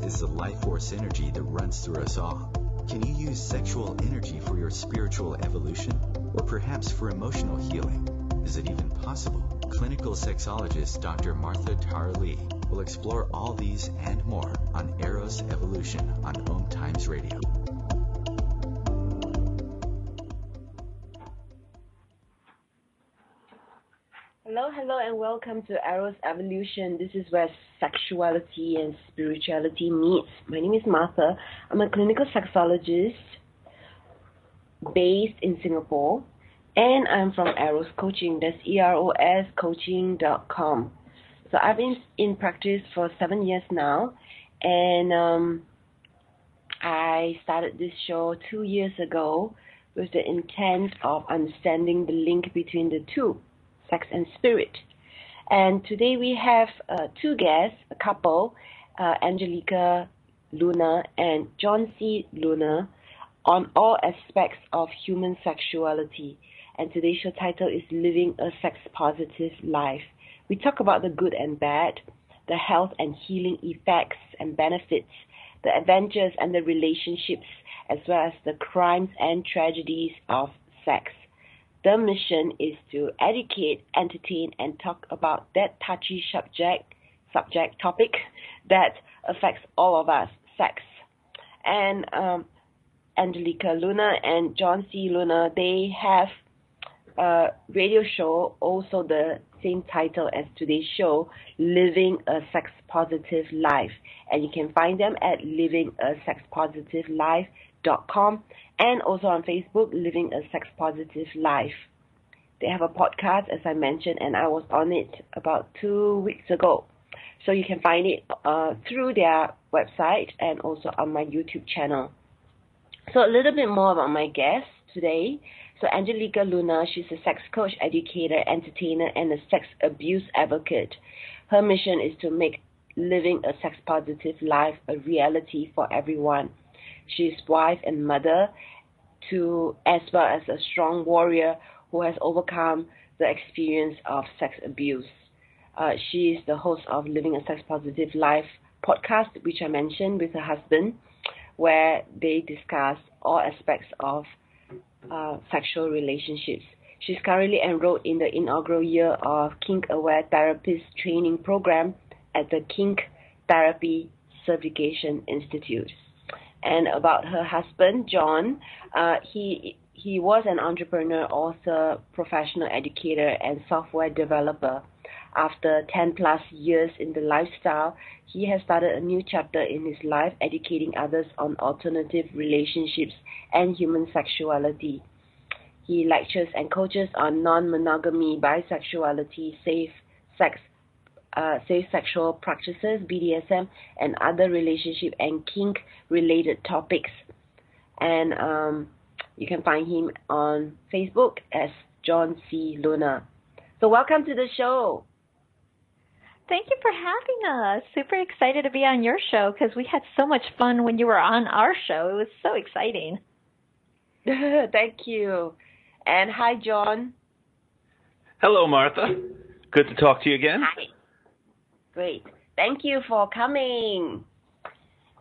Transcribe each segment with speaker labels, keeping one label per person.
Speaker 1: Is the life force energy that runs through us all. Can you use sexual energy for your spiritual evolution? Or perhaps for emotional healing? Is it even possible? Clinical sexologist Dr. Martha Tara Lee will explore all these and more on Eros Evolution on Om Times Radio.
Speaker 2: Hello, hello, and welcome to Eros Evolution. This is where sexuality and spirituality meets. My name is Martha. I'm a clinical sexologist based in Singapore, and I'm from Eros Coaching. That's coaching.com. So I've been in practice for seven years now, and um, I started this show two years ago with the intent of understanding the link between the two sex and spirit. And today we have uh, two guests, a couple, uh, Angelica Luna and John C. Luna, on all aspects of human sexuality. And today's show title is Living a Sex Positive Life. We talk about the good and bad, the health and healing effects and benefits, the adventures and the relationships, as well as the crimes and tragedies of sex. The mission is to educate, entertain, and talk about that touchy subject, subject topic that affects all of us, sex. And um, Angelica Luna and John C. Luna, they have a radio show, also the same title as today's show, Living a Sex Positive Life. And you can find them at livingasexpositivelife.com and also on Facebook, Living a Sex Positive Life. They have a podcast, as I mentioned, and I was on it about two weeks ago. So you can find it uh, through their website and also on my YouTube channel. So a little bit more about my guest today. So Angelica Luna, she's a sex coach, educator, entertainer, and a sex abuse advocate. Her mission is to make living a sex positive life a reality for everyone. She's wife and mother to as well as a strong warrior who has overcome the experience of sex abuse. Uh, she is the host of Living a Sex Positive Life podcast, which I mentioned with her husband, where they discuss all aspects of uh, sexual relationships. She's currently enrolled in the inaugural year of Kink Aware Therapist Training Program at the Kink Therapy Certification Institute. And about her husband, John, uh, he he was an entrepreneur, author, professional educator, and software developer. After 10 plus years in the lifestyle, he has started a new chapter in his life, educating others on alternative relationships and human sexuality. He lectures and coaches on non-monogamy, bisexuality, safe sex, uh, safe sexual practices, BDSM, and other relationship and kink-related topics. And um, you can find him on Facebook as John C. Luna. So welcome to the show.
Speaker 3: Thank you for having us. Super excited to be on your show because we had so much fun when you were on our show. It was so exciting.
Speaker 2: Thank you. And hi, John.
Speaker 4: Hello, Martha. Good to talk to you again.
Speaker 2: Hi. Great. Thank you for coming.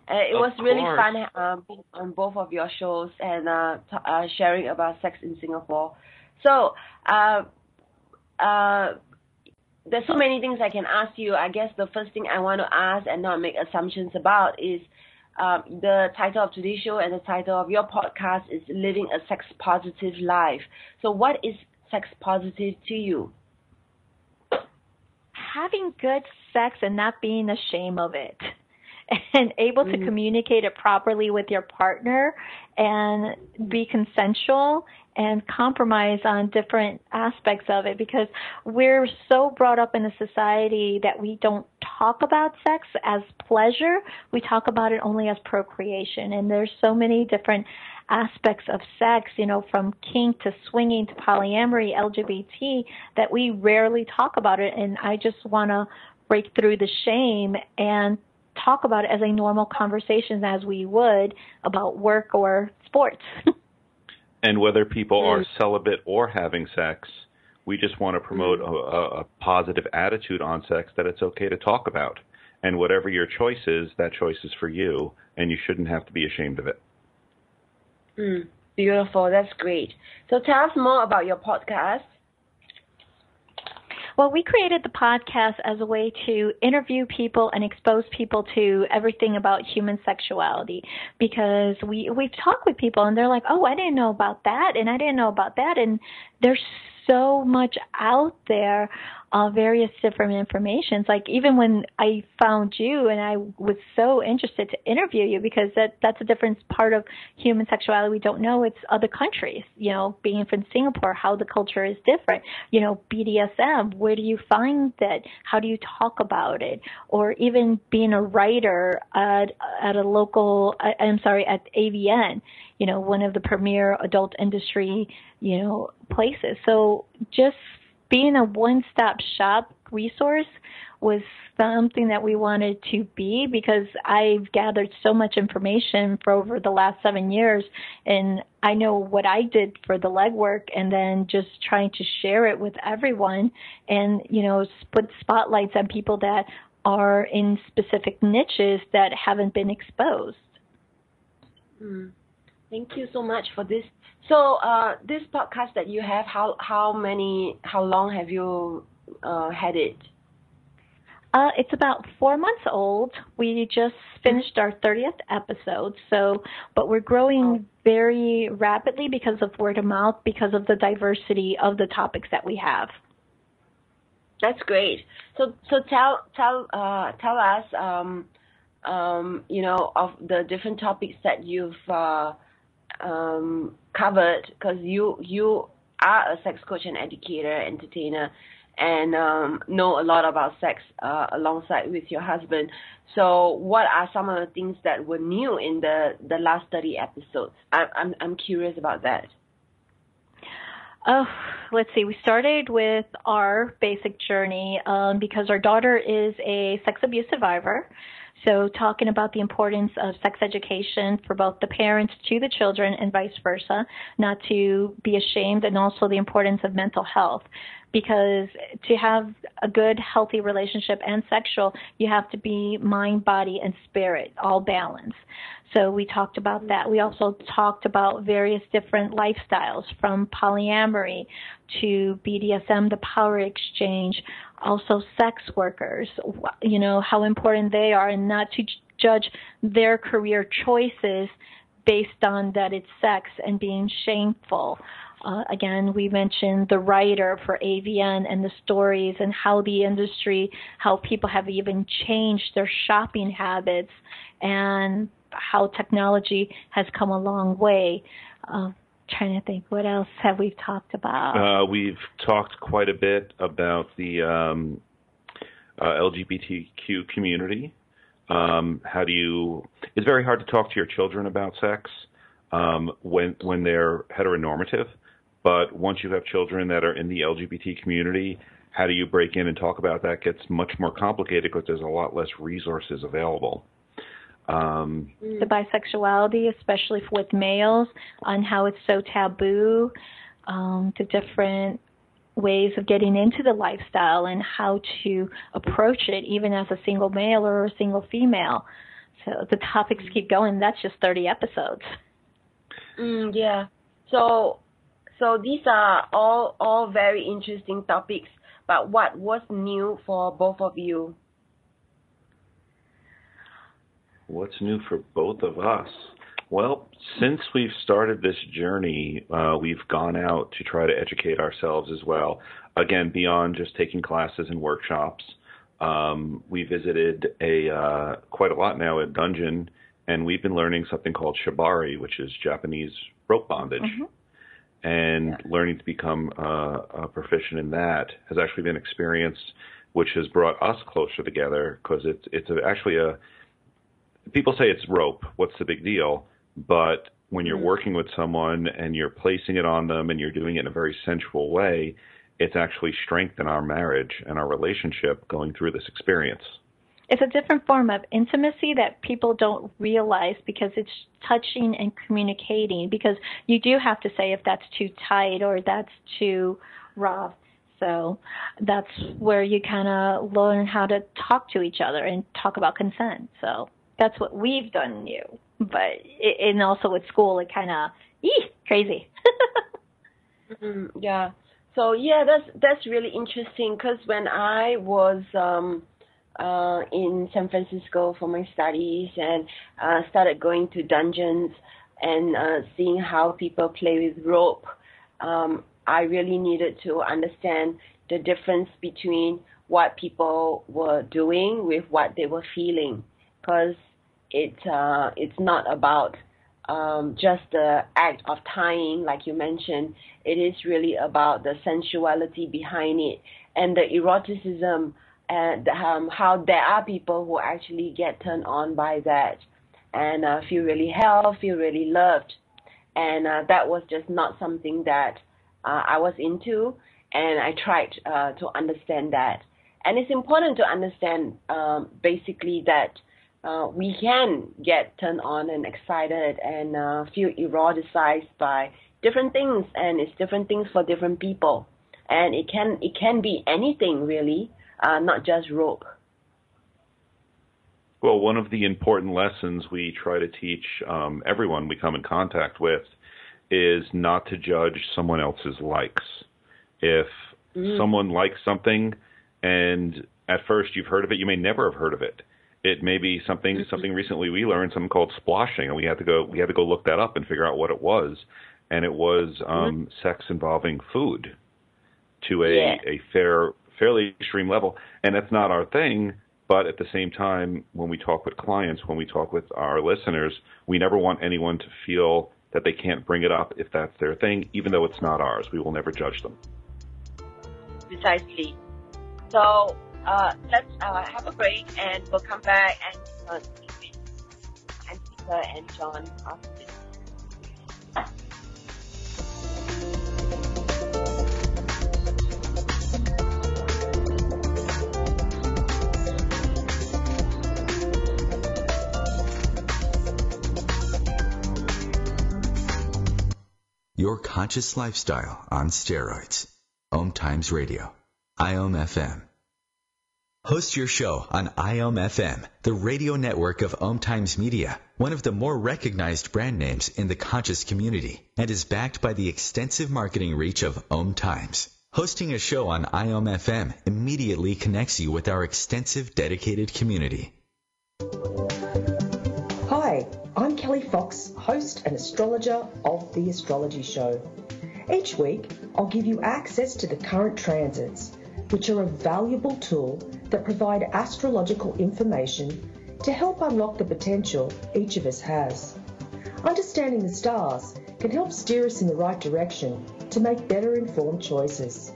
Speaker 2: Uh, it
Speaker 4: Of
Speaker 2: was really
Speaker 4: course.
Speaker 2: fun um, being on both of your shows and uh, t- uh, sharing about sex in Singapore. So, uh, uh, there's so many things I can ask you. I guess the first thing I want to ask and not make assumptions about is um, the title of today's show and the title of your podcast is Living a Sex Positive Life. So, what is sex positive to you?
Speaker 3: Having good sex and not being ashamed of it. and able to
Speaker 2: Mhm.
Speaker 3: communicate it properly with your partner and be consensual and compromise on different aspects of it because we're so brought up in a society that we don't talk about sex as pleasure. We talk about it only as procreation. And there's so many different aspects of sex, you know, from kink to swinging to polyamory, LGBT, that we rarely talk about it. And I just want to break through the shame and talk about it as a normal conversation as we would about work or sports.
Speaker 4: And whether people are celibate or having sex, we just want to promote
Speaker 2: Mm.
Speaker 4: a, a, a positive attitude on sex that it's okay to talk about. And whatever your choice is, that choice is for you, and you shouldn't have to be ashamed of it.
Speaker 2: Mm, beautiful. That's great. So tell us more about your podcast.
Speaker 3: Well, we created the podcast as a way to interview people and expose people to everything about human sexuality because we we've talked with people and they're like, "Oh, I didn't know about that and I didn't know about that." And there's so much out there uh, various different informations. Like even when I found you and I was so interested to interview you because that that's a different part of human sexuality we don't know. It's other countries. You know, being from Singapore, how the culture is different. You know, BDSM. Where do you find that? How do you talk about it? Or even being a writer at at a local. I, I'm sorry, at AVN. You know, one of the premier adult industry. You know, places. So just being a one-stop shop resource was something that we wanted to be because I've gathered so much information for over the last seven years and I know what I did for the legwork and then just trying to share it with everyone and, you know, put spotlights on people that are in specific niches that haven't been exposed.
Speaker 2: Mm. Thank you so much for this. So, uh, this podcast that you have, how how many, how long have you uh, had it?
Speaker 3: Uh, it's about four months old. We just finished our 30th episode, so but we're growing very rapidly because of word of mouth, because of the diversity of the topics that we have.
Speaker 2: That's great. So so tell tell uh, tell us um, um, you know of the different topics that you've uh, um, covered because you you are a sex coach and educator, entertainer, and um, know a lot about sex uh, alongside with your husband. So what are some of the things that were new in the the last thirty episodes? I'm I'm I'm curious about that.
Speaker 3: Oh, let's see. We started with our basic journey um, because our daughter is a sex abuse survivor. So, talking about the importance of sex education for both the parents to the children and vice versa, not to be ashamed, and also the importance of mental health. Because to have a good, healthy relationship and sexual, you have to be mind, body, and spirit all balanced. So we talked about that. We also talked about various different lifestyles from polyamory to BDSM, the power exchange, also sex workers, you know, how important they are and not to judge their career choices based on that it's sex and being shameful. Uh, again, we mentioned the writer for AVN and the stories and how the industry, how people have even changed their shopping habits and how technology has come a long way. Uh, trying to think, what else have we talked about?
Speaker 4: Uh, we've talked quite a bit about the um, uh, LGBTQ community. Um, how do you? It's very hard to talk to your children about sex um, when when they're heteronormative. But once you have children that are in the LGBT community, how do you break in and talk about that? Gets much more complicated because there's a lot less resources available. Um,
Speaker 3: the bisexuality, especially with males, on how it's so taboo, um, the different ways of getting into the lifestyle and how to approach it, even as a single male or a single female. So the topics keep going. That's just 30 episodes.
Speaker 2: Mm, yeah. So, so these are all all very interesting topics. But what was new for both of you?
Speaker 4: What's new for both of us? Well, since we've started this journey, uh, we've gone out to try to educate ourselves as well. Again, beyond just taking classes and workshops, Um, we visited a uh, quite a lot now at Dungeon, and we've been learning something called shibari, which is Japanese rope bondage. Mm-hmm. And yeah. learning to become uh, proficient in that has actually been an experience which has brought us closer together because it's it's a, actually a people say it's rope. What's the big deal? But when you're mm-hmm. working with someone and you're placing it on them and you're doing it in a very sensual way, it's actually strengthened our marriage and our relationship going through this experience.
Speaker 3: It's a different form of intimacy that people don't realize because it's touching and communicating. Because you do have to say if that's too tight or that's too rough. So that's where you kind of learn how to talk to each other and talk about consent. So that's what we've done new. But and also with school, it kind of crazy.
Speaker 2: mm-hmm, yeah. So yeah, that's that's really interesting because when I was um, uh, in San Francisco for my studies and uh, started going to dungeons and uh, seeing how people play with rope, um, I really needed to understand the difference between what people were doing with what they were feeling because it uh, it's not about um, just the act of tying, like you mentioned. It is really about the sensuality behind it and the eroticism, and um, how there are people who actually get turned on by that and uh, feel really held, feel really loved. And uh, that was just not something that uh, I was into, and I tried uh, to understand that. And it's important to understand um, basically that uh, we can get turned on and excited and uh, feel eroticized by different things, and it's different things for different people. And it can it can be anything really, uh, not just rope.
Speaker 4: Well, one of the important lessons we try to teach um, everyone we come in contact with is not to judge someone else's likes. If mm. someone likes something and at first you've heard of it, you may never have heard of it. It may be something mm-hmm. something recently we learned something called splashing, and we had to go we had to go look that up and figure out what it was. And it was um, mm-hmm. sex involving food to a
Speaker 2: yeah.
Speaker 4: a fair fairly extreme level, and that's not our thing. But at the same time, when we talk with clients, when we talk with our listeners, we never want anyone to feel that they can't bring it up if that's their thing, even though it's not ours. We will never judge them.
Speaker 2: Precisely. So uh, let's uh, have a break and we'll come back and uh, and Peter and John after this.
Speaker 1: Your conscious lifestyle on steroids. Om Times Radio. IOM FM. Host your show on IOM the radio network of Om Times Media, one of the more recognized brand names in the conscious community, and is backed by the extensive marketing reach of Om Times. Hosting a show on IOM immediately connects you with our extensive dedicated community.
Speaker 5: Hi, I'm Kelly Fox, host and astrologer of The Astrology Show. Each week, I'll give you access to the current transits which are a valuable tool that provide astrological information to help unlock the potential each of us has. Understanding the stars can help steer us in the right direction to make better informed choices.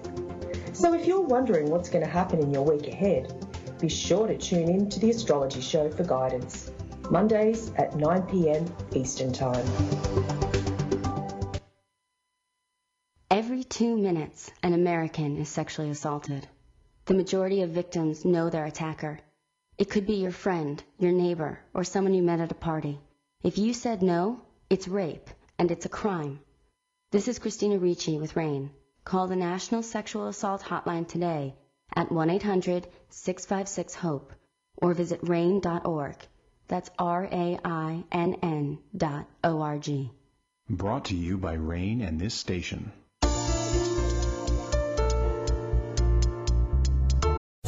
Speaker 5: So if you're wondering what's going to happen in your week ahead, be sure to tune in to the Astrology Show for guidance. Mondays at 9pm Eastern Time.
Speaker 6: Every two minutes, an American is sexually assaulted. The majority of victims know their attacker. It could be your friend, your neighbor, or someone you met at a party. If you said no, it's rape, and it's a crime. This is Christina Ricci with RAINN. Call the National Sexual Assault Hotline today at 1-800-656-HOPE or visit RAINN.org. That's R-A-I-N-N dot O-R-G.
Speaker 7: Brought to you by RAINN and this station.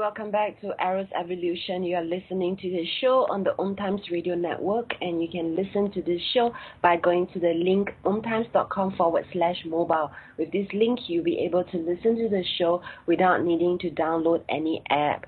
Speaker 2: Welcome back to Eros Evolution. You are listening to the show on the Om Times Radio Network, and you can listen to this show by going to the link omtimes.com forward slash mobile. With this link, you'll be able to listen to the show without needing to download any app.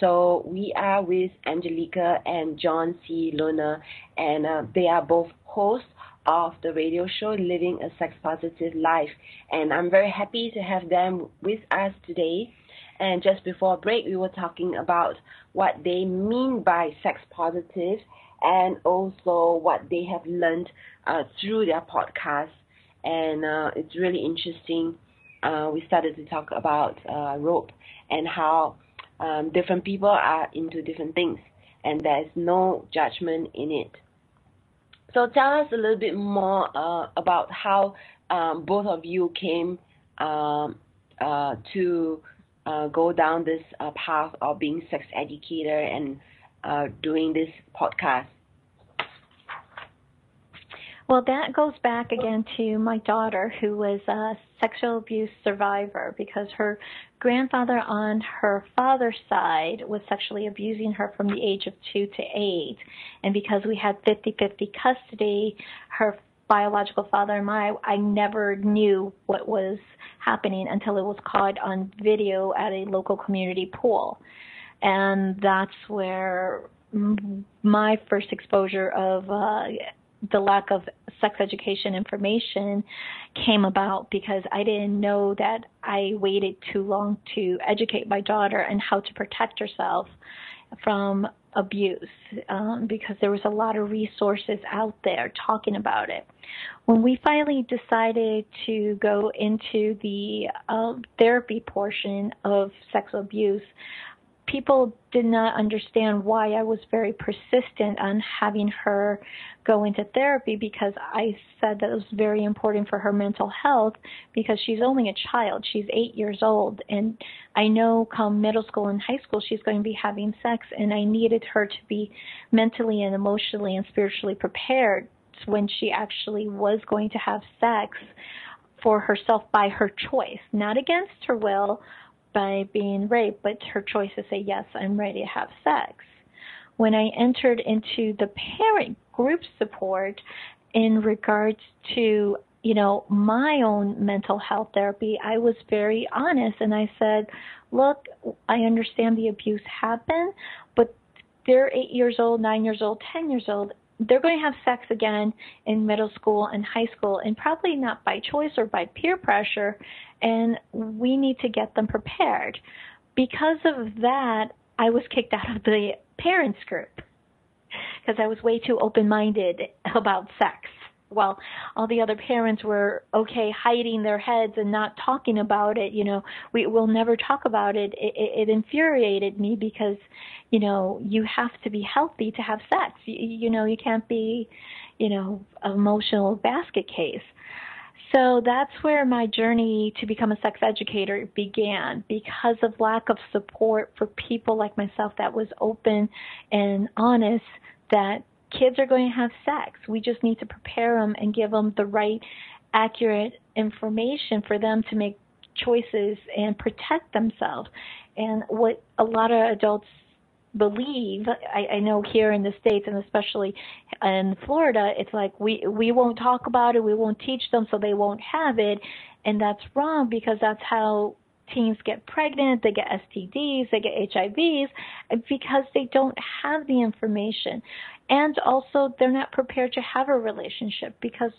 Speaker 2: So we are with Angelica and John C. Luna, and uh, they are both hosts of the radio show Living a Sex Positive Life. And I'm very happy to have them with us today. And just before break, we were talking about what they mean by sex positive and also what they have learned uh, through their podcast. And uh, it's really interesting. Uh, we started to talk about uh, rope and how um, different people are into different things, and there's no judgment in it. So tell us a little bit more uh, about how um, both of you came um, uh, to uh, go down this uh, path of being sex educator and uh, doing this podcast?
Speaker 3: Well, that goes back again to my daughter, who was a sexual abuse survivor because her grandfather on her father's side was sexually abusing her from the age of two to eight. And because we had 50 50 custody, her biological father and my, I never knew what was happening until it was caught on video at a local community pool. And that's where my first exposure of uh, the lack of sex education information came about because I didn't know that I waited too long to educate my daughter and how to protect herself from abuse um, because there was a lot of resources out there talking about it. When we finally decided to go into the uh, therapy portion of sexual abuse, people did not understand why I was very persistent on having her go into therapy because I said that it was very important for her mental health because she's only a child. She's eight years old. And I know come middle school and high school, she's going to be having sex. And I needed her to be mentally and emotionally and spiritually prepared when she actually was going to have sex for herself by her choice, not against her will by being raped, but her choice to say, Yes, I'm ready to have sex. When I entered into the parent group support in regards to you know my own mental health therapy i was very honest and i said look i understand the abuse happened but they're eight years old nine years old ten years old they're going to have sex again in middle school and high school and probably not by choice or by peer pressure and we need to get them prepared because of that i was kicked out of the parents group because I was way too open minded about sex. While all the other parents were okay hiding their heads and not talking about it, you know, we will never talk about it. It, it. it infuriated me because, you know, you have to be healthy to have sex. You, you know, you can't be, you know, emotional basket case. So that's where my journey to become a sex educator began because of lack of support for people like myself that was open and honest that kids are going to have sex. We just need to prepare them and give them the right, accurate information for them to make choices and protect themselves. And what a lot of adults believe, I, I know here in the states and especially in Florida, it's like we we won't talk about it, we won't teach them, so they won't have it, and that's wrong because that's how teens get pregnant, they get STDs, they get HIVs because they don't have the information. And also, they're not prepared to have a relationship because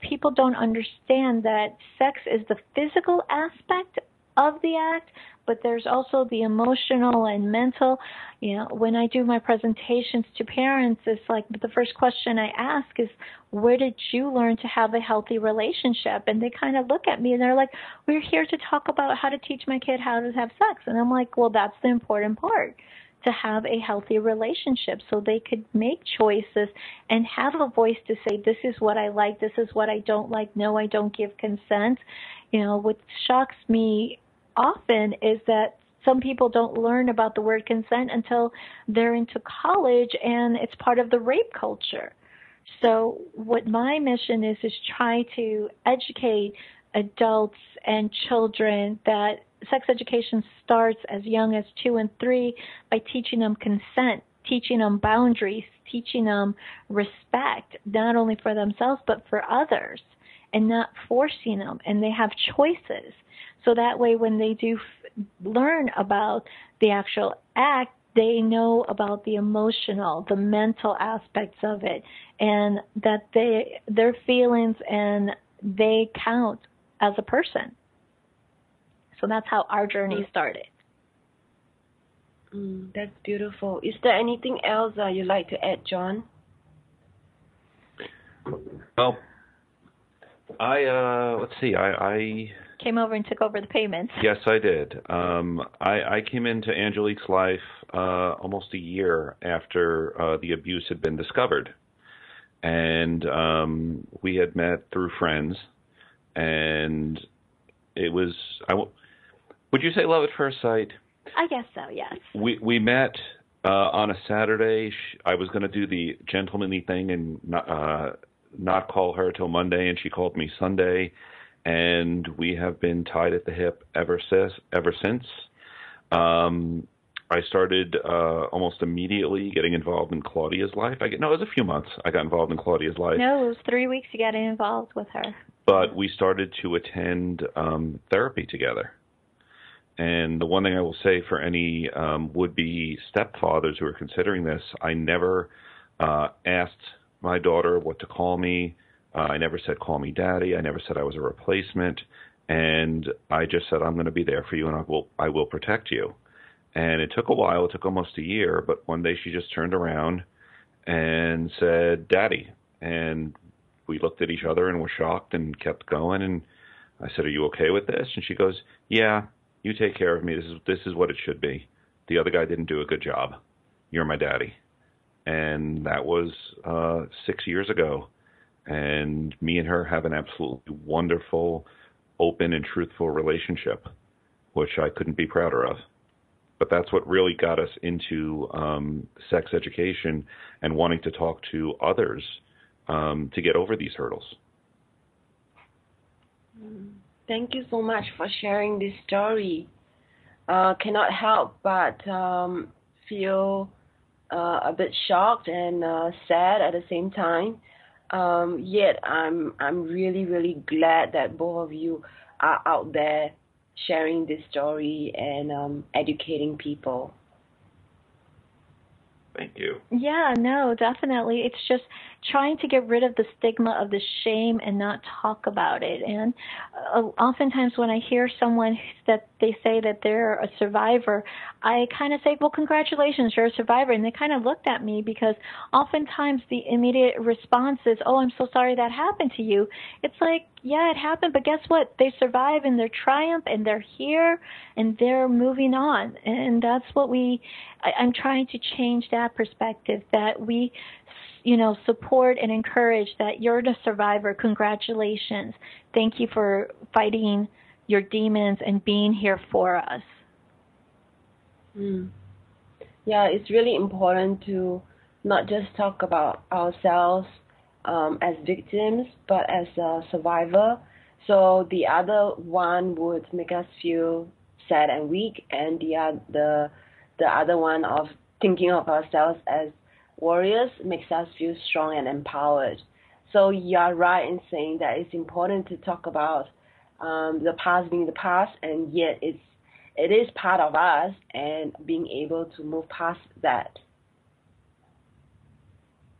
Speaker 3: people don't understand that sex is the physical aspect of the act, but there's also the emotional and mental. You know, when I do my presentations to parents, it's like the first question I ask is, where did you learn to have a healthy relationship? And they kind of look at me and they're like, we're here to talk about how to teach my kid how to have sex. And I'm like, well, that's the important part to have a healthy relationship so they could make choices and have a voice to say this is what I like, this is what I don't like, no I don't give consent. You know, what shocks me often is that some people don't learn about the word consent until they're into college and it's part of the rape culture. So what my mission is is try to educate adults and children that sex education starts as young as 2 and 3 by teaching them consent, teaching them boundaries, teaching them respect not only for themselves but for others and not forcing them and they have choices so that way, when they do f- learn about the actual act, they know about the emotional, the mental aspects of it, and that they their feelings and they count as a person. So that's how our journey mm. started.
Speaker 2: Mm, that's beautiful. Is there anything else uh, you'd like to add, John?
Speaker 4: Well, I uh, let's see. I, I
Speaker 3: came over and took over the payments.
Speaker 4: Yes, I did. Um, I, I came into Angelique's life uh, almost a year after uh, the abuse had been discovered, and um, we had met through friends, and it was. I w- would you say love at first sight?
Speaker 3: I guess so. Yes.
Speaker 4: We we met uh, on a Saturday. I was going to do the gentlemanly thing and not, uh, not call her till Monday, and she called me Sunday and we have been tied at the hip ever since. Ever since, um, I started uh, almost immediately getting involved in Claudia's life. I get no, it was a few months. I got involved in Claudia's life.
Speaker 3: No, it was three weeks. You got involved with her.
Speaker 4: But we started to attend um, therapy together. And the one thing I will say for any um, would-be stepfathers who are considering this, I never uh, asked my daughter what to call me. Uh, I never said call me daddy. I never said I was a replacement, and I just said I'm going to be there for you and I will I will protect you. And it took a while. It took almost a year, but one day she just turned around and said, "Daddy," and we looked at each other and were shocked and kept going. And I said, "Are you okay with this?" And she goes, "Yeah, you take care of me. This is this is what it should be. The other guy didn't do a good job. You're my daddy." And that was uh, six years ago and me and her have an absolutely wonderful, open and truthful relationship, which I couldn't be prouder of. But that's what really got us into um, sex education and wanting to talk to others um, to get over these hurdles.
Speaker 2: Thank you so much for sharing this story. Uh, cannot help but um, feel uh, a bit shocked and uh, sad at the same time um, yet I'm I'm really really glad that both of you are out there sharing this story and um, educating people.
Speaker 4: Thank you.
Speaker 3: Yeah, no, definitely. It's just trying to get rid of the stigma of the shame and not talk about it. And uh, oftentimes when I hear someone that they say that they're a survivor, I kind of say, "Well, congratulations, you're a survivor." And they kind of looked at me because oftentimes the immediate response is, "Oh, I'm so sorry that happened to you." It's like, "Yeah, it happened, but guess what? They survive and they're triumph and they're here and they're moving on." And that's what we I, I'm trying to change that perspective that we you know, support and encourage that you're the survivor. Congratulations. Thank you for fighting your demons and being here for us.
Speaker 2: Mm. Yeah, it's really important to not just talk about ourselves um, as victims, but as a survivor. So the other one would make us feel sad and weak, and the other the other one of thinking of ourselves as warriors makes us feel strong and empowered. So you are right in saying that it's important to talk about um, the past being the past, and yet it's it is part of us, and being able to move past that.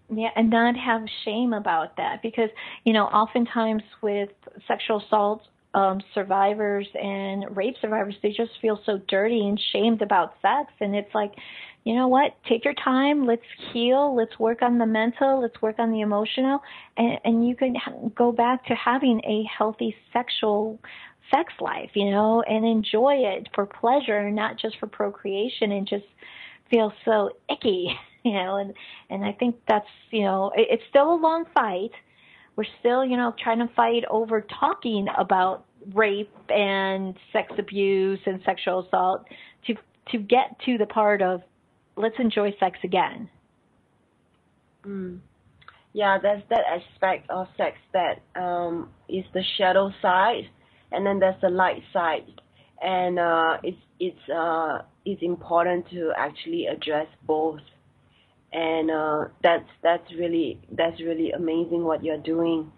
Speaker 3: Yeah, and not have shame about that because, you know, oftentimes with sexual assault um, survivors and rape survivors, they just feel so dirty and shamed about sex. And it's like, you know what? Take your time. Let's heal. Let's work on the mental. Let's work on the emotional. And, and you can go back to having a healthy sexual sex life, you know, and enjoy it for pleasure, not just for procreation and just feel so icky you know, and and I think that's you know it, it's still a long fight. We're still you know trying to fight over talking about rape and sex abuse and sexual assault to to get to the part of let's enjoy sex again.
Speaker 2: Mm. Yeah, there's that aspect of sex that um, is the shadow side, and then there's the light side, and uh, it's it's uh, it's important to actually address both and uh, that's that's really that's really amazing what you're doing.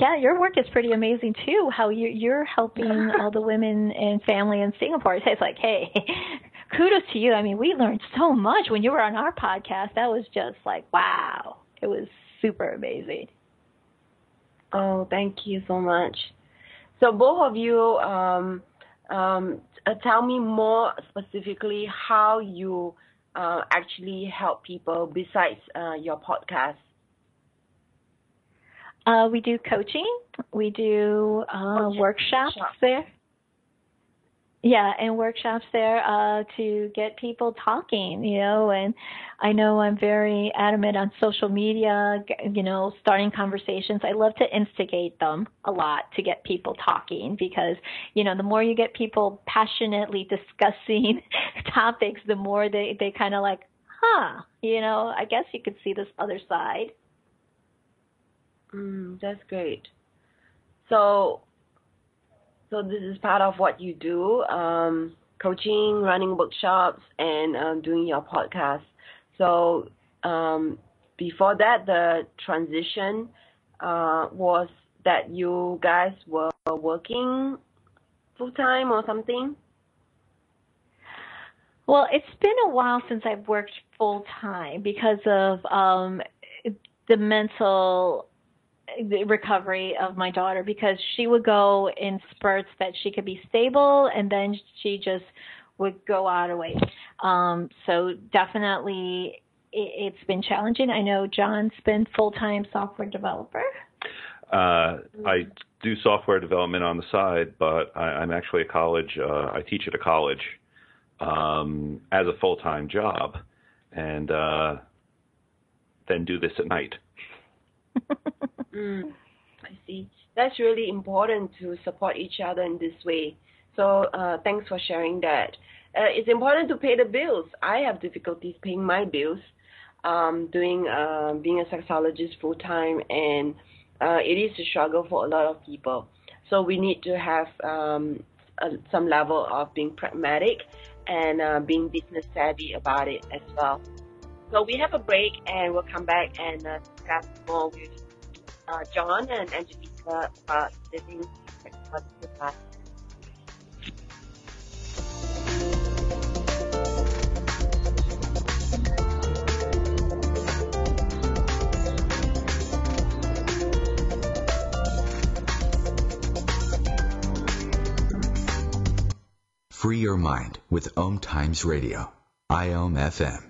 Speaker 3: Yeah, your work is pretty amazing too. How you you're helping all the women and family in Singapore. It's like, hey, kudos to you. I mean, we learned so much when you were on our podcast. That was just like, wow, it was super amazing.
Speaker 2: Oh, thank you so much. So both of you, um, um, uh, tell me more specifically how you uh, actually help people besides uh, your podcast.
Speaker 3: Uh, we do coaching. We do uh, workshops there. Yeah, and workshops there uh, to get people talking, you know, and I know I'm very adamant on social media, you know, starting conversations. I love to instigate them a lot to get people talking because, you know, the more you get people passionately discussing topics, the more they, they kind of like, huh, you know, I guess you could see this other side.
Speaker 2: Mm, that's great. So so this is part of what you do, um, coaching, running workshops, and um, doing your podcast. So um, before that, the transition uh, was that you guys were working full time or something.
Speaker 3: Well, it's been a while since I've worked full time because of um, the mental the recovery of my daughter because she would go in spurts that she could be stable and then she just would go out of weight. Um, so definitely it, has been challenging. I know John's been full time software developer.
Speaker 4: Uh, I do software development on the side, but I, am actually a college. Uh, I teach at a college um, as a full time job, and uh, then do this at night.
Speaker 2: Mm, I see. That's really important to support each other in this way. So uh, thanks for sharing that. Uh, it's important to pay the bills. I have difficulties paying my bills, um, doing uh, being a sexologist full time, and uh, it is a struggle for a lot of people. So we need to have um, a, some level of being pragmatic and uh, being business savvy about it as well. So we have a break and we'll come back and uh, discuss more with uh, John and Angelica about living positive life.
Speaker 1: Free your mind with Om Times Radio, IOM FM.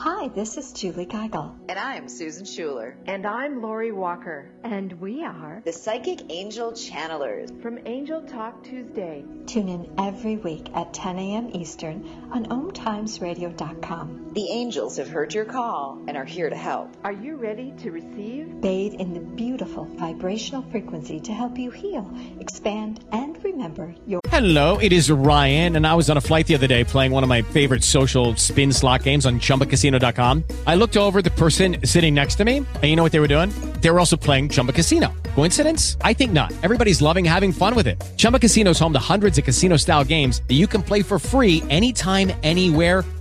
Speaker 8: Hi, this is Julie Geigel.
Speaker 9: And I'm Susan Schuler.
Speaker 10: And I'm Lori Walker.
Speaker 11: And we are
Speaker 9: the Psychic Angel Channelers
Speaker 10: from Angel Talk Tuesday.
Speaker 8: Tune in every week at 10 a.m. Eastern on omtimesradio.com.
Speaker 9: The angels have heard your call and are here to help.
Speaker 10: Are you ready to receive?
Speaker 8: Bathe in the beautiful vibrational frequency to help you heal, expand, and remember your.
Speaker 12: Hello, it is Ryan, and I was on a flight the other day playing one of my favorite social spin slot games on chumbacasino.com. I looked over the person sitting next to me, and you know what they were doing? They were also playing Chumba Casino. Coincidence? I think not. Everybody's loving having fun with it. Chumba Casino is home to hundreds of casino style games that you can play for free anytime, anywhere,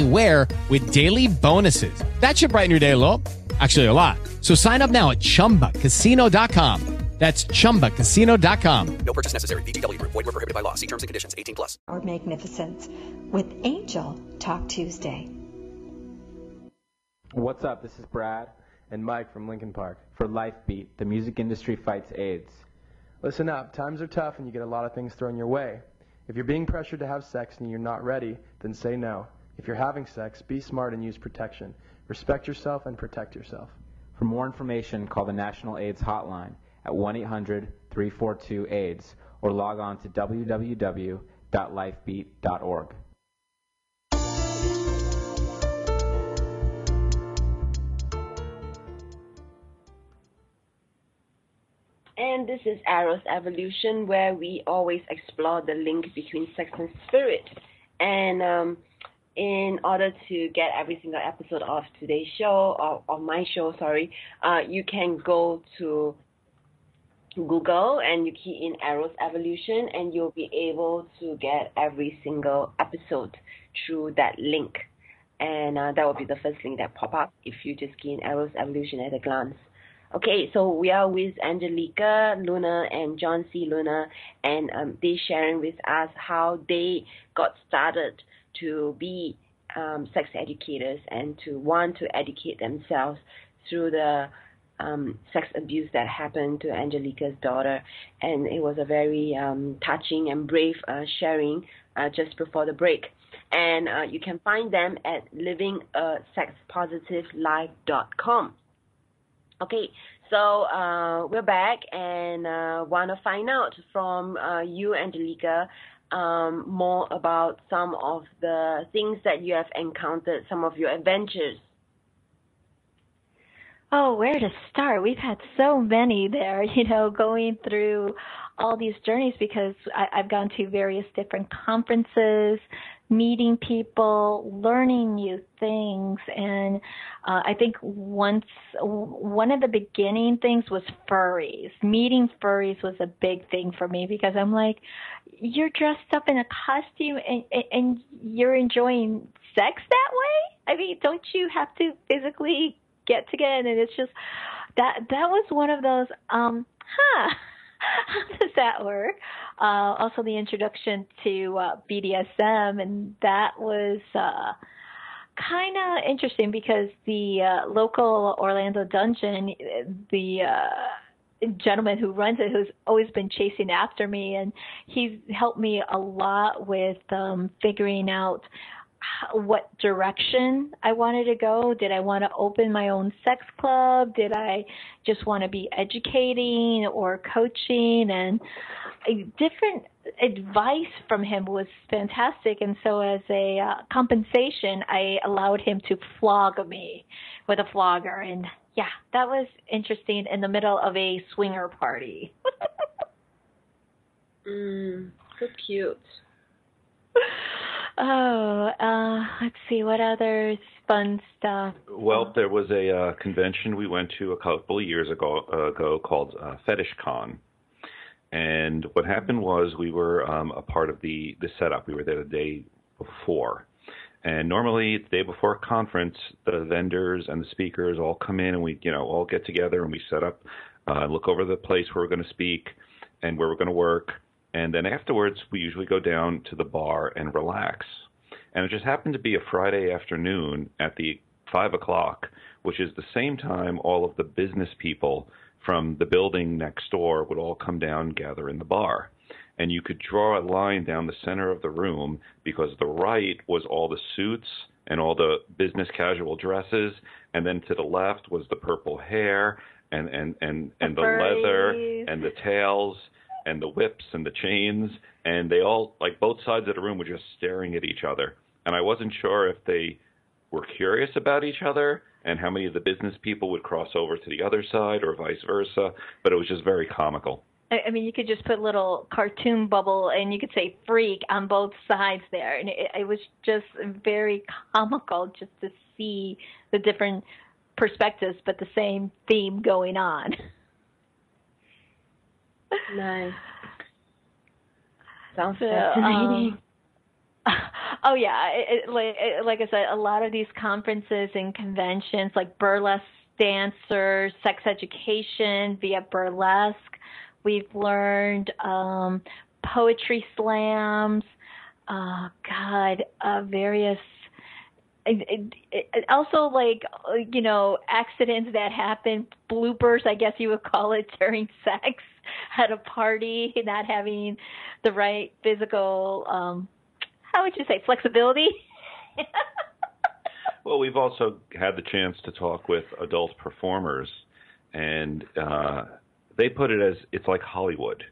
Speaker 12: anywhere with daily bonuses. That should brighten your day a little. Actually, a lot. So sign up now at chumbacasino.com. That's chumbacasino.com.
Speaker 13: No purchase necessary. VGW, void, were prohibited by law. See terms and conditions 18 plus.
Speaker 8: Our magnificence with Angel Talk Tuesday.
Speaker 14: What's up? This is Brad and Mike from Linkin Park for LifeBeat, the music industry fights AIDS.
Speaker 15: Listen up, times are tough and you get a lot of things thrown your way. If you're being pressured to have sex and you're not ready, then say no. If you're having sex, be smart and use protection. Respect yourself and protect yourself.
Speaker 14: For more information, call the National AIDS Hotline at 1-800-342-AIDS or log on to www.lifebeat.org.
Speaker 2: And this is Eros Evolution, where we always explore the link between sex and spirit. And um, in order to get every single episode of today's show, or, my show, sorry, uh, you can go to Google and you key in Eros Evolution, and you'll be able to get every single episode through that link. And uh, that will be the first link that pop up if you just key in Eros Evolution at a glance. Okay, so we are with Angelica Luna and John C. Luna, and um, they sharing with us how they got started to be um, sex educators and to want to educate themselves through the um, sex abuse that happened to Angelica's daughter. And it was a very um, touching and brave uh, sharing uh, just before the break. And uh, you can find them at livingasexpositivelife.com. Okay, so uh, we're back and uh, want to find out from uh, you, Angelica, um, more about some of the things that you have encountered, some of your adventures.
Speaker 3: Oh, where to start? We've had so many there, you know, going through all these journeys because I, I've gone to various different conferences, meeting people, learning new things, and uh, I think once one of the beginning things was furries. Meeting furries was a big thing for me because I'm like, you're dressed up in a costume and and you're enjoying sex that way. I mean, don't you have to physically get together? And it's just that that was one of those. um Huh does that work? Uh, also, the introduction to uh, BDSM, and that was uh, kind of interesting because the uh, local Orlando dungeon, the uh, gentleman who runs it, who's always been chasing after me, and he's helped me a lot with um, figuring out what direction I wanted to go. Did I want to open my own sex club? Did I just want to be educating or coaching? And different advice from him was fantastic. And so, as a uh, compensation, I allowed him to flog me with a flogger. And yeah, that was interesting in the middle of a swinger party.
Speaker 2: mm, so cute.
Speaker 3: Oh, uh, let's see what other fun stuff.
Speaker 4: Well, there was a uh, convention we went to a couple of years ago, uh, ago called uh, Fetish Con, and what happened was we were um, a part of the the setup. We were there the day before, And normally, the day before a conference, the vendors and the speakers all come in, and we, you know, all get together and we set up, uh, look over the place where we're going to speak and where we're going to work. And then afterwards, we usually go down to the bar and relax. And it just happened to be a Friday afternoon at the five o'clock, which is the same time all of the business people from the building next door would all come down and gather in the bar. And you could draw a line down the center of the room because the right was all the suits and all the business casual dresses, and then to the left was the purple hair and and and and the, leather and the tails and the whips and the chains, and they all like both sides of the room were just staring at each other. And I wasn't sure if they were curious about each other and how many of the business people would cross over to the other side or vice versa, but it was just very comical.
Speaker 3: I mean, you could just put little cartoon bubble and you could say freak on both sides there. And it, it was just very comical just to see the different perspectives, but the same theme going on.
Speaker 2: Nice. Sounds
Speaker 3: So,
Speaker 2: fascinating.
Speaker 3: um, oh yeah, it, it, like it, like I said, a lot of these conferences and conventions, like burlesque dancers, sex education via burlesque. We've learned um, poetry slams. Uh, God, uh, various. It, it, it, also, like uh, you know, accidents that happen, bloopers, I guess you would call it during sex at a party, not having the right physical, um, how would you say, flexibility.
Speaker 4: Well, we've also had the chance to talk with adult performers, and uh, they put it as it's like Hollywood.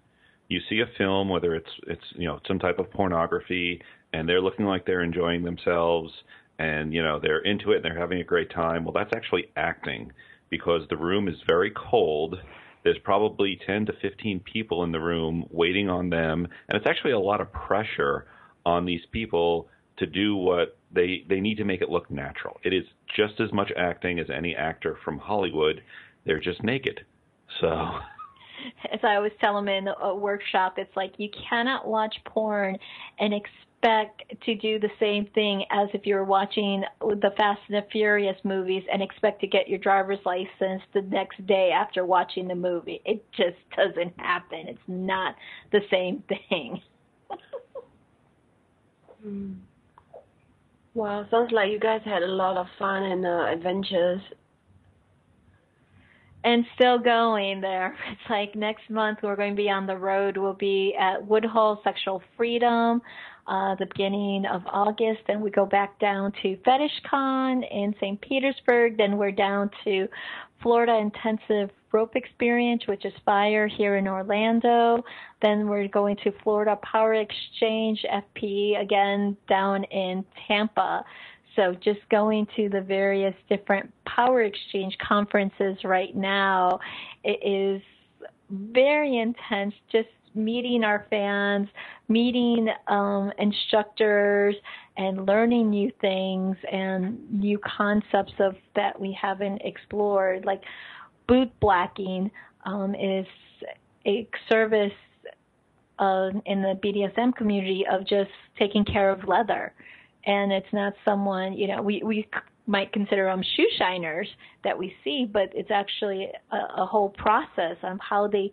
Speaker 4: You see a film, whether it's it's you know some type of pornography, and they're looking like they're enjoying themselves, and you know they're into it and they're having a great time. Well, that's actually acting because the room is very cold. There's probably 10 to 15 people in the room waiting on them, and it's actually a lot of pressure on these people to do what they they need to make it look natural. It is just as much acting as any actor from Hollywood. They're just naked. So
Speaker 3: As I always tell them in a workshop, it's like you cannot watch porn and expect to do the same thing as if you're watching the Fast and the Furious movies and expect to get your driver's license the next day after watching the movie. It just doesn't happen. It's not the same thing.
Speaker 2: Hmm. Wow, sounds like you guys had a lot of fun and uh, adventures.
Speaker 3: And still going there. It's like next month we're going to be on the road. We'll be at Woodhull Sexual Freedom, uh, the beginning of August. Then we go back down to Fetish Con in St. Petersburg. Then we're down to Florida Intensive Rope Experience, which is fire here in Orlando. Then we're going to Florida Power Exchange FPE again down in Tampa. So just going to the various different power exchange conferences right now, it is very intense. Just meeting our fans, meeting um, instructors, and learning new things and new concepts of that we haven't explored. Like boot blacking um, is a service uh, in the BDSM community of just taking care of leather and it's not someone you know we we might consider them shoe shiners that we see but it's actually a, a whole process of how they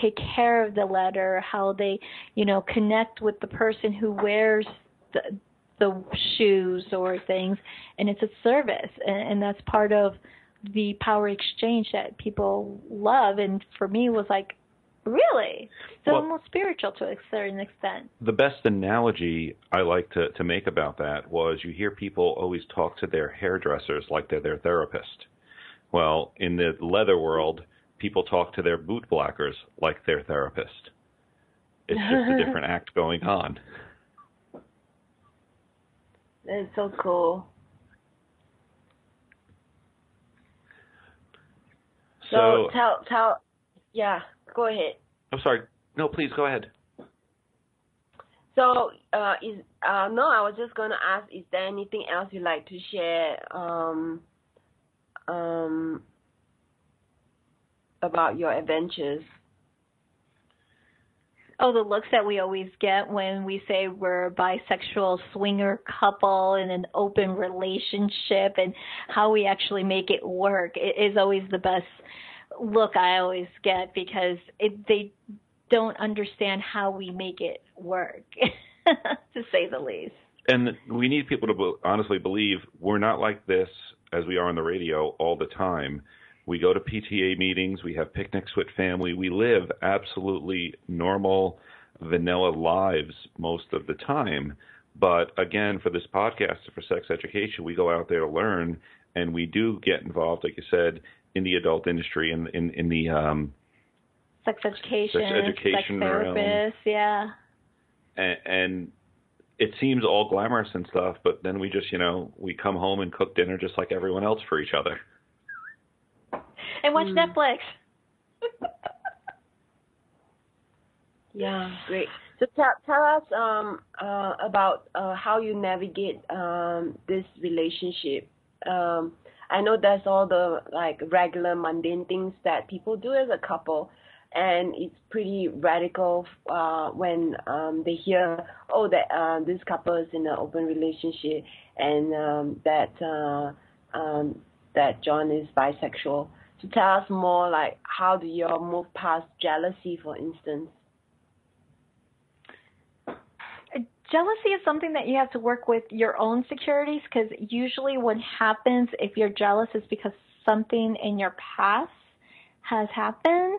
Speaker 3: take care of the leather how they you know connect with the person who wears the the shoes or things. And it's a service and, and that's part of the power exchange that people love. And for me was like really it's
Speaker 4: Well-
Speaker 3: almost spiritual to a certain extent
Speaker 4: the best analogy I like to, to make about that was you hear people always talk to their hairdressers like they're their therapist. Well, in the leather world, people talk to their boot blackers like their therapist. It's just a different act going on.
Speaker 2: That's so cool.
Speaker 4: So,
Speaker 2: So tell tell yeah, go ahead.
Speaker 4: I'm sorry. No, please go ahead.
Speaker 2: So uh is uh no, I was just gonna ask is there anything else you'd like to share um um about your adventures?
Speaker 3: Oh, the looks that we always get when we say we're a bisexual swinger couple in an open relationship and how we actually make it work it is always the best look I always get because it, they don't understand how we make it work, to say the least.
Speaker 4: And we need people to be- honestly believe we're not like this as we are on the radio all the time. We go to PTA meetings, we have picnics with family, we live absolutely normal, vanilla lives most of the time. But again, for this podcast, for sex education, we go out there to learn, and we do get involved, like you said, in the adult industry and in, in, the um,
Speaker 3: sex education,
Speaker 4: sex education
Speaker 3: sex
Speaker 4: realm.
Speaker 3: yeah.
Speaker 4: and, and it seems all glamorous and stuff, but then we just, you know, we come home and cook dinner just like everyone else for each other.
Speaker 3: And watch Netflix.
Speaker 2: Yeah, great. So tell tell us um uh about uh how you navigate um this relationship. Um I know there's all the like regular mundane things that people do as a couple and it's pretty radical uh when um they hear oh that uh this couple is in an open relationship and um that uh um that John is bisexual. So tell us more like how do you all move past jealousy for instance?
Speaker 3: Jealousy is something that you have to work with your own securities because usually what happens if you're jealous is because something in your past has happened.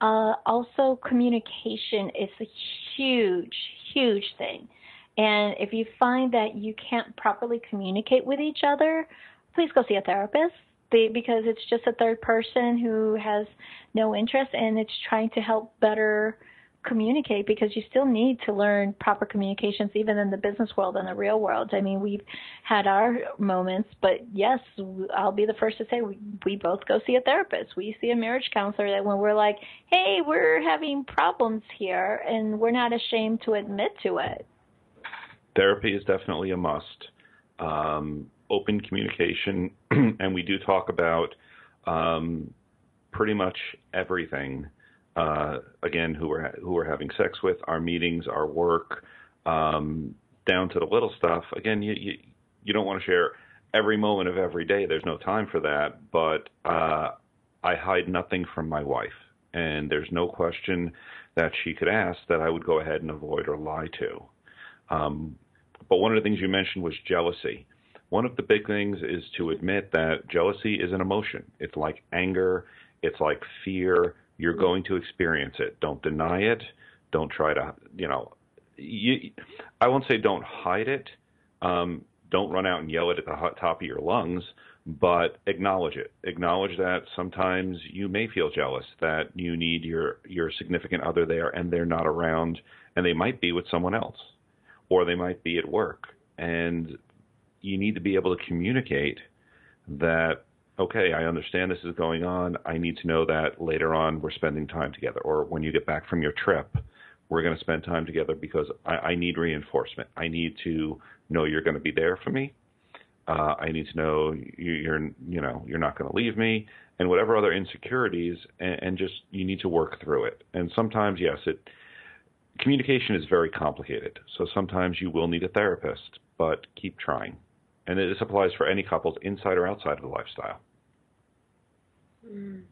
Speaker 3: Uh, also, communication is a huge, huge thing. And if you find that you can't properly communicate with each other, please go see a therapist they, because it's just a third person who has no interest and it's trying to help better communicate because you still need to learn proper communications even in the business world and the real world. I mean, we've had our moments, but yes, I'll be the first to say we, we both go see a therapist. We see a marriage counselor that when we're like, "Hey, we're having problems here," and we're not ashamed to admit to it.
Speaker 4: Therapy is definitely a must. Um, open communication, and we do talk about um, pretty much everything uh, again, who we're who we're having sex with, our meetings, our work, um, down to the little stuff. Again, you you, you don't want to share every moment of every day. There's no time for that. But uh, I hide nothing from my wife, and there's no question that she could ask that I would go ahead and avoid or lie to. Um, but one of the things you mentioned was jealousy. One of the big things is to admit that jealousy is an emotion. It's like anger. It's like fear you're going to experience it. Don't deny it. Don't try to, you know, you, I won't say don't hide it. Um, don't run out and yell it at the top of your lungs, but acknowledge it. Acknowledge that sometimes you may feel jealous that you need your your significant other there and they're not around, and they might be with someone else, or they might be at work, and you need to be able to communicate that okay, I understand this is going on. I need to know that later on we're spending time together, or when you get back from your trip, we're going to spend time together because I, I need reinforcement. I need to know you're going to be there for me. Uh, I need to know you, you're, you know, you're not going to leave me, and whatever other insecurities, and, and just you need to work through it. And sometimes, yes, it communication is very complicated. So sometimes you will need a therapist, but keep trying. And this applies for any couples inside or outside of the lifestyle.
Speaker 2: Mm.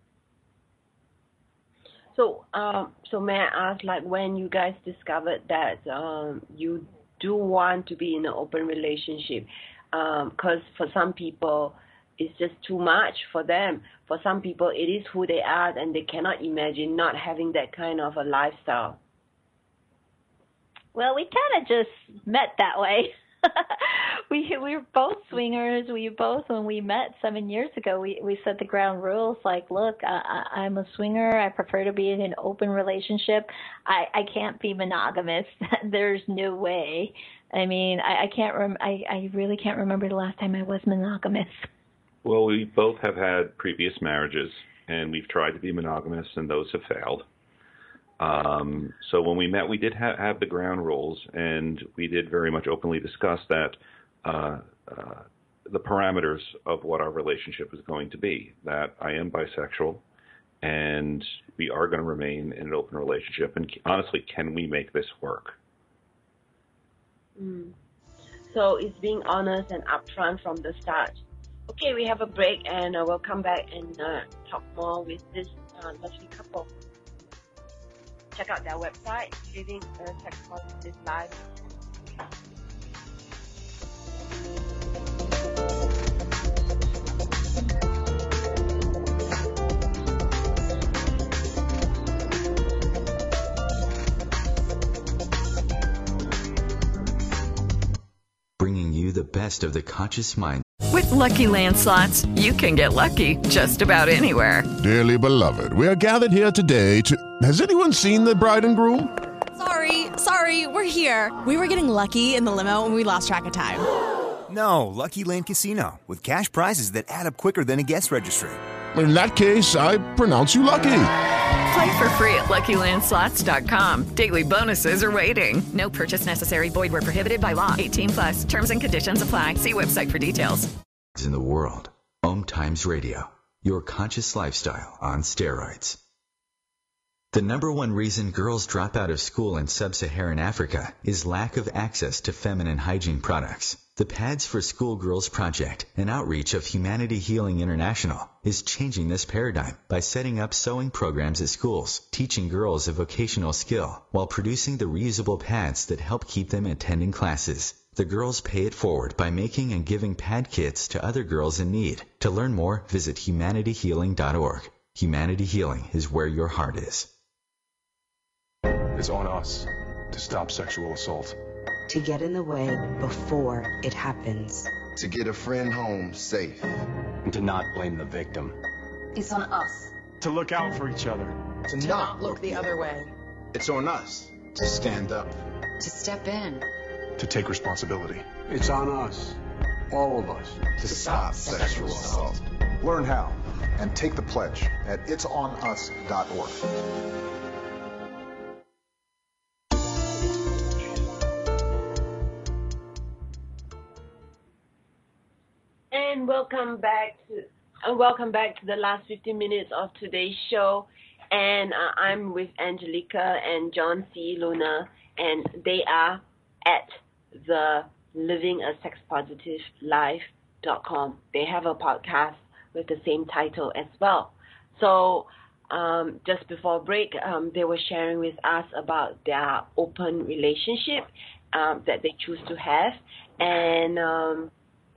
Speaker 2: So, um, so may I ask, like, when you guys discovered that um, you do want to be in an open relationship, because um, for some people it's just too much for them. For some people, it is who they are, and they cannot imagine not having that kind of a lifestyle.
Speaker 3: Well, we kind of just met that way. we we were both swingers. We both when we met seven years ago, we we set the ground rules. Like, look, I, I'm a swinger. I prefer to be in an open relationship. I I can't be monogamous. There's no way. I mean, I, I can't. Rem- I I really can't remember the last time I was monogamous.
Speaker 4: Well, we both have had previous marriages, and we've tried to be monogamous, and those have failed. Um, so when we met, we did ha- have the ground rules, and we did very much openly discuss that the parameters of what our relationship is going to be. That I am bisexual, and we are going to remain in an open relationship. And honestly, can we make this work?
Speaker 2: Mm. So it's being honest and upfront from the start. Okay, we have a break and uh, we'll come back and uh, talk more with this uh, lovely couple. Check out their website, Living a Sex Positive Life.
Speaker 1: Bringing you the best of the conscious mind.
Speaker 16: With Lucky Land slots, you can get lucky just about anywhere.
Speaker 11: Dearly beloved, we are gathered here today to. Has anyone seen the bride and groom?
Speaker 17: Sorry, sorry, we're here. We were getting lucky in the limo and we lost track of time.
Speaker 18: No, Lucky Land Casino, with cash prizes that add up quicker than a guest registry.
Speaker 11: In that case, I pronounce you lucky.
Speaker 16: Play for free at LuckyLandSlots.com. Daily bonuses are waiting. No purchase necessary. Void where prohibited by law. 18 plus. Terms and conditions apply. See website for details.
Speaker 1: In the world, Om Times Radio, your conscious lifestyle on steroids. The number one reason girls drop out of school in sub-Saharan Africa is lack of access to feminine hygiene products. The Pads for Schoolgirls Project, an outreach of Humanity Healing International, is changing this paradigm by setting up sewing programs at schools, teaching girls a vocational skill, while producing the reusable pads that help keep them attending classes. The girls pay it forward by making and giving pad kits to other girls in need. To learn more, visit humanityhealing.org. Humanity Healing is where your heart is.
Speaker 7: It's on us to stop sexual assault.
Speaker 19: To get in the way before it happens.
Speaker 20: To get a friend home safe.
Speaker 7: And to not blame the victim.
Speaker 21: It's on us.
Speaker 7: To look out for each other.
Speaker 21: To, to not look the other way.
Speaker 20: It's on us to stand up.
Speaker 21: To step in.
Speaker 7: To take responsibility.
Speaker 22: It's on us, all of us,
Speaker 20: to stop sexual assault.
Speaker 23: Learn how and take the pledge at itsonus.org.
Speaker 2: welcome back to uh, welcome back to the last 15 minutes of today's show. And uh, I'm with Angelica and John C. Luna, and they are at the Living a Sex Positive Life.com. They have a podcast with the same title as well. So um, just before break, um, they were sharing with us about their open relationship um, that they choose to have, and um,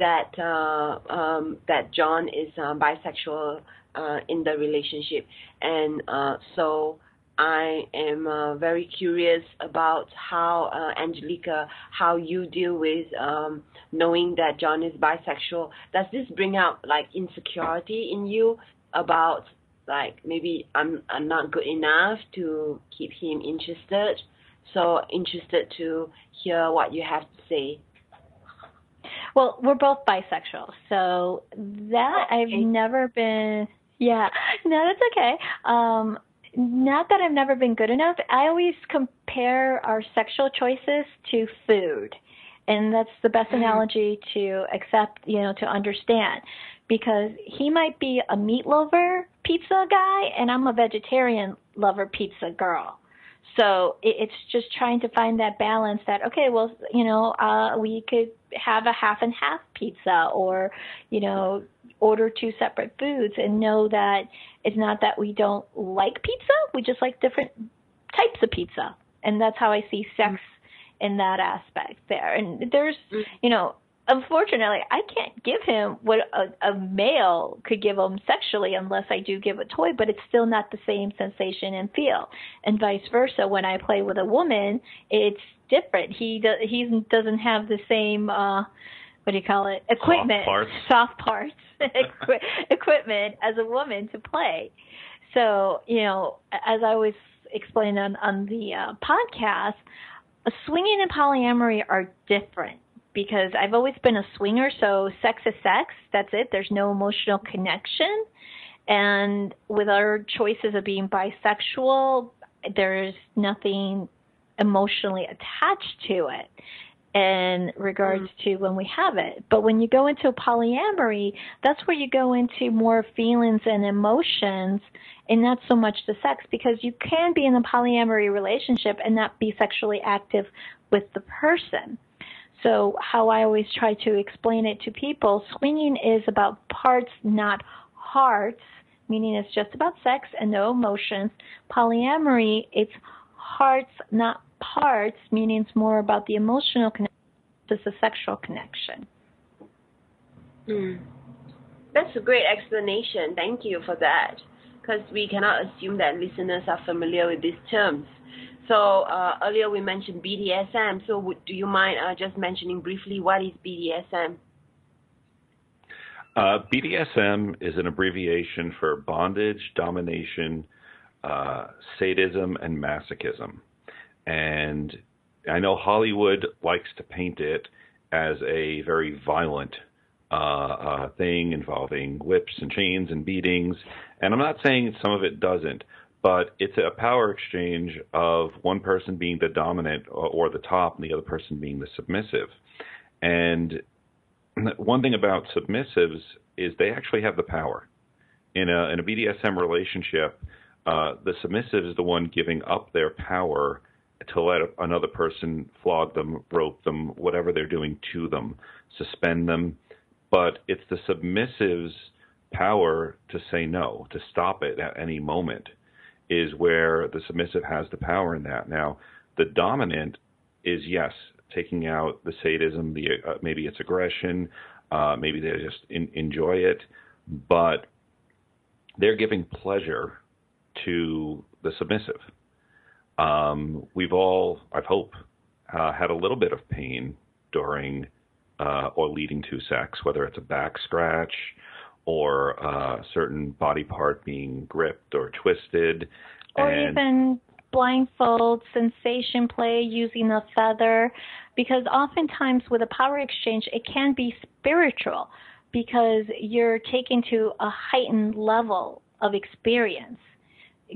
Speaker 2: that uh, um, that John is um, bisexual uh, in the relationship, and uh, so I am uh, very curious about how uh, Angelica, how you deal with um, knowing that John is bisexual. Does this bring out like insecurity in you about like maybe I'm I'm not good enough to keep him interested? So interested to hear what you have to say.
Speaker 3: Well, we're both bisexual, so that
Speaker 2: okay.
Speaker 3: I've never been. Yeah, no, that's okay. Um, not that I've never been good enough. I always compare our sexual choices to food, and that's the best
Speaker 2: Mm-hmm.
Speaker 3: analogy to accept, you know, to understand. Because he might be a meat lover pizza guy, and I'm a vegetarian lover pizza girl. So it's just trying to find that balance that okay, well, you know, uh, we could have a half and half pizza, or you know, order two separate foods, and know that it's not that we don't like pizza, we just like different types of pizza, and that's how I see sex in that aspect there. And there's, you know, unfortunately, I can't give him what a, a male could give him sexually unless I do give a toy, but it's still not the same sensation and feel. And vice versa, when I play with a woman, it's different. He do, he doesn't have the same uh what do you call it? Equipment,
Speaker 4: parts.
Speaker 3: soft parts, equipment as a woman to play. So you know, as I always explain on on the uh, podcast, swinging and polyamory are different because I've always been a swinger, so sex is sex. That's it. There's no emotional connection. And with our choices of being bisexual, there's nothing emotionally attached to it. in regards mm. to when we have it. But when you go into a polyamory, that's where you go into more feelings and emotions and not so much the sex because you can be in a polyamory relationship and not be sexually active with the person. So how I always try to explain it to people, swinging is about parts, not hearts, meaning it's just about sex and no emotions. Polyamory, it's hearts, not parts, meaning it's more about the emotional connection versus the sexual connection.
Speaker 2: Mm. That's a great explanation. Thank you for that. Because we cannot assume that listeners are familiar with these terms. So uh, earlier we mentioned BDSM. So would, do you mind uh, just mentioning briefly what is BDSM?
Speaker 4: Uh, BDSM is an abbreviation for bondage, domination, uh, sadism, and masochism. And I know Hollywood likes to paint it as a very violent uh, uh, thing involving whips and chains and beatings. And I'm not saying some of it doesn't, but it's a power exchange of one person being the dominant or, the top and the other person being the submissive. And one thing about submissives is they actually have the power. In a in a BDSM relationship, uh, the submissive is the one giving up their power to let another person flog them, rope them, whatever they're doing to them, suspend them. But it's the submissive's power to say no, to stop it at any moment, is where the submissive has the power in that. Now, the dominant is yes, taking out the sadism, the uh, maybe it's aggression, uh, maybe they just in, enjoy it, but they're giving pleasure to the submissive. Um, we've all, I hope, uh, had a little bit of pain during uh, or leading to sex, whether it's a back scratch or a certain body part being gripped or twisted.
Speaker 3: Or
Speaker 4: and
Speaker 3: even blindfold, sensation play, using a feather, because oftentimes with a power exchange, it can be spiritual because you're taken to a heightened level of experience.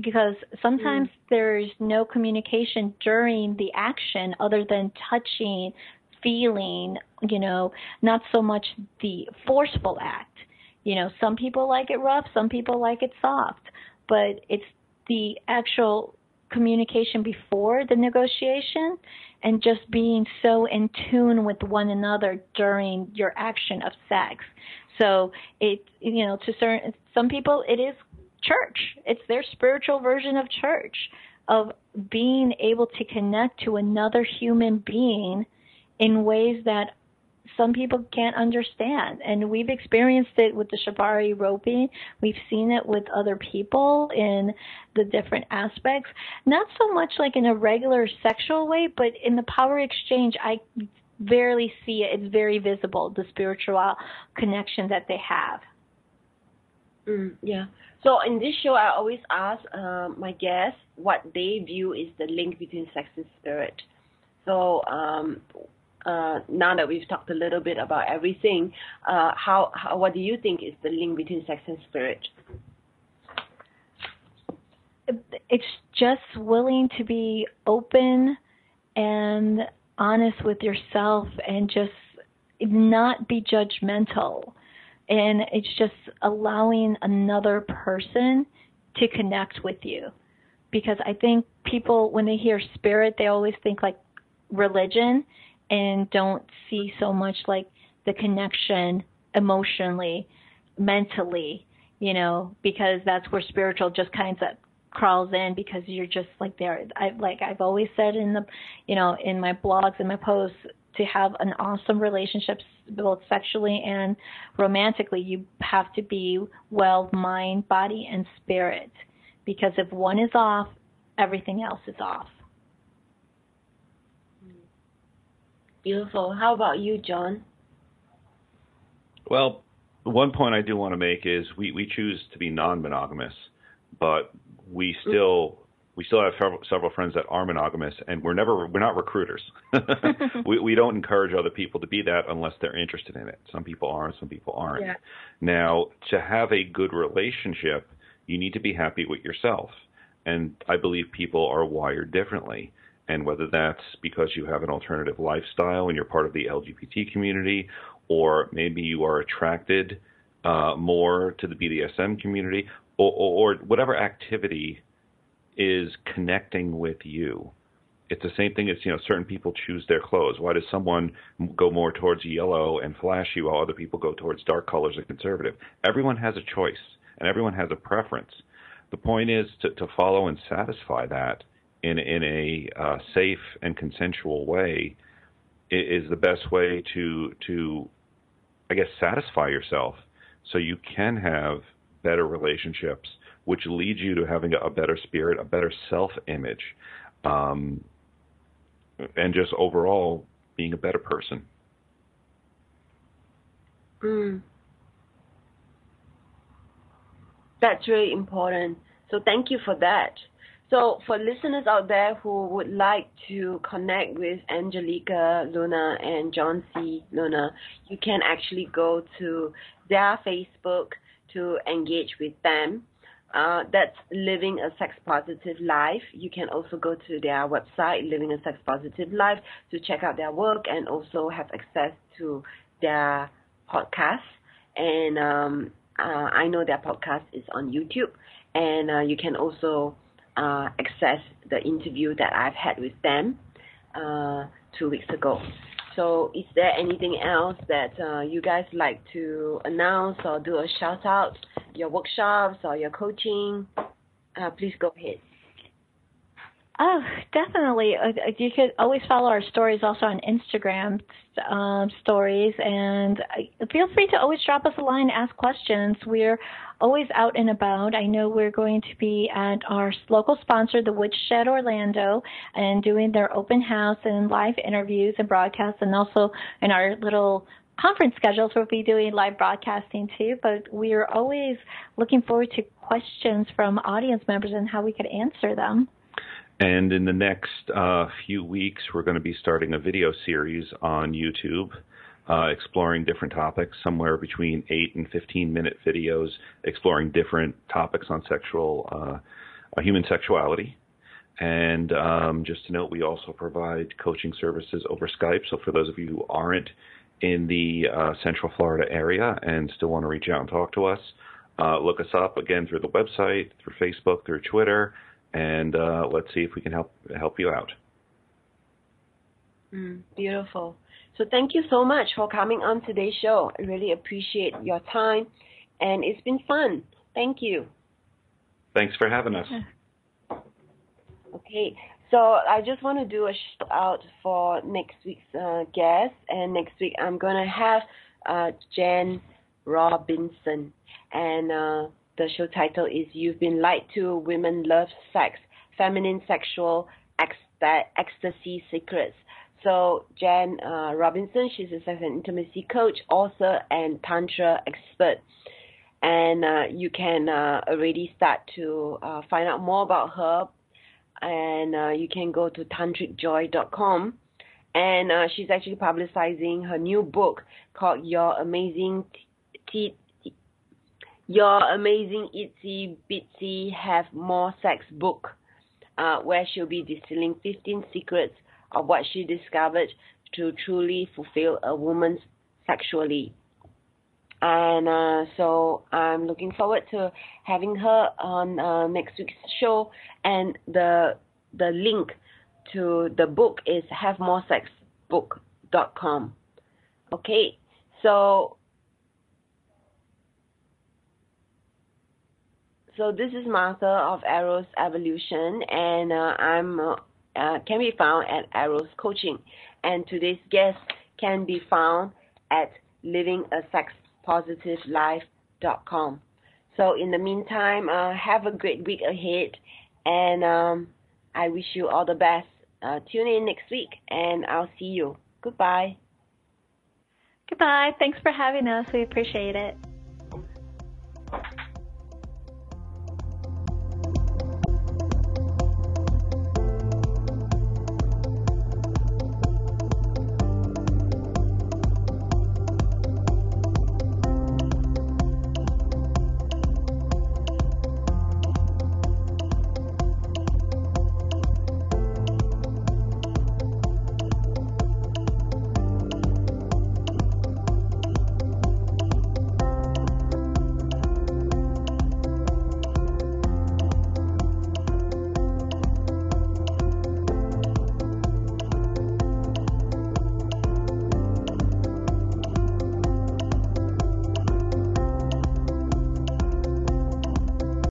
Speaker 3: Because sometimes
Speaker 2: Hmm.
Speaker 3: there's no communication during the action other than touching, feeling, you know, not so much the forceful act. You know, some people like it rough, some people like it soft, but it's the actual communication before the negotiation and just being so in tune with one another during your action of sex. So it, you know, to certain some people it is church. It's their spiritual version of church of being able to connect to another human being in ways that some people can't understand. And we've experienced it with the Shibari roping. We've seen it with other people in the different aspects. Not so much like in a regular sexual way, but in the power exchange, I rarely see it. It's very visible, the spiritual connection that they have.
Speaker 2: Mm, yeah. So in this show, I always ask uh, my guests what they view is the link between sex and spirit. So um, uh, now that we've talked a little bit about everything, uh, how, how what do you think is the link between sex and spirit?
Speaker 3: It's just willing to be open and honest with yourself and just not be judgmental. And it's just allowing another person to connect with you. Because I think people, when they hear spirit, they always think like religion and don't see so much like the connection emotionally, mentally, you know, because that's where spiritual just kind of crawls in because you're just like there. I like I've always said in the, you know, in my blogs and my posts to have an awesome relationship both sexually and romantically, you have to be well mind, body, and spirit. Because if one is off, everything else is off.
Speaker 2: Beautiful. How about you, John?
Speaker 4: Well, one point I do want to make is we, we choose to be non-monogamous, but we mm. still we still have several, several friends that are monogamous, and we're never we're not recruiters. we we don't encourage other people to be that unless they're interested in it. Some people are, some people aren't.
Speaker 2: Yeah.
Speaker 4: Now, to have a good relationship, you need to be happy with yourself, and I believe people are wired differently. And whether that's because you have an alternative lifestyle and you're part of the LGBT community, or maybe you are attracted uh, more to the BDSM community, or, or, or whatever activity is connecting with you. It's the same thing as you know certain people choose their clothes. Why does someone go more towards yellow and flashy while other people go towards dark colors and conservative? Everyone has a choice and everyone has a preference. The point is to, to follow and satisfy that in in a uh, safe and consensual way is the best way to to I guess satisfy yourself so you can have better relationships which leads you to having a better spirit, a better self image, um, and just overall being a better person.
Speaker 2: Mm. That's really important. So thank you for that. So for listeners out there who would like to connect with Angelica Luna and John C. Luna, you can actually go to their Facebook to engage with them. Uh, that's Living a Sex Positive Life. You can also go to their website, Living a Sex Positive Life, to check out their work and also have access to their podcast. And um, uh, I know their podcast is on YouTube, and uh, you can also uh, access the interview that I've had with them uh, two weeks ago. So, is there anything else that uh, you guys like to announce or do a shout out? Your workshops or your coaching? Uh, please go ahead.
Speaker 3: Oh, definitely. Uh, you could always follow our stories also on Instagram um, stories, and uh, feel free to always drop us a line, ask questions. We're always out and about. I know we're going to be at our local sponsor, the Woodshed Orlando, and doing their open house and live interviews and broadcasts, and also in our little conference schedules we'll be doing live broadcasting too but we're always looking forward to questions from audience members and how we could answer them
Speaker 4: and in the next uh, few weeks, we're going to be starting a video series on YouTube, uh, exploring different topics, somewhere between 8 and 15 minute videos, exploring different topics on sexual, uh, uh human sexuality. And um, just to note, we also provide coaching services over Skype. So for those of you who aren't in the uh, Central Florida area and still want to reach out and talk to us, uh, look us up again through the website, through Facebook, through Twitter and uh, let's see if we can help help you out.
Speaker 2: Mm, beautiful. So thank you so much for coming on today's show. I really appreciate your time, and it's been fun. Thank you.
Speaker 4: Thanks for having us.
Speaker 2: Okay, so I just want to do a shout out for next week's uh, guest, and next week I'm gonna have uh, Jen Robinson, and uh, the show title is You've Been Lied to Women Love Sex Feminine Sexual Ecstasy Secrets. So, Jen uh, Robinson, she's a sex and intimacy coach, author, and Tantra expert. And uh, you can uh, already start to uh, find out more about her. And uh, you can go to tantricjoy.com. And uh, she's actually publicizing her new book called Your Amazing T- your amazing itsy bitsy have more sex book, uh, where she'll be distilling 15 secrets of what she discovered to truly fulfill a woman sexually. And uh, so I'm looking forward to having her on uh, next week's show. And the the link to the book is have more sex havemore.sexbook.com. Okay, so So this is Martha of Eros Evolution, and uh, I'm uh, uh, can be found at Eros Coaching, and today's guest can be found at livingasexpositivelife.com. So in the meantime, uh, have a great week ahead, and um, I wish you all the best. Uh, tune in next week, and I'll see you. Goodbye.
Speaker 3: Goodbye. Thanks for having us. We appreciate it.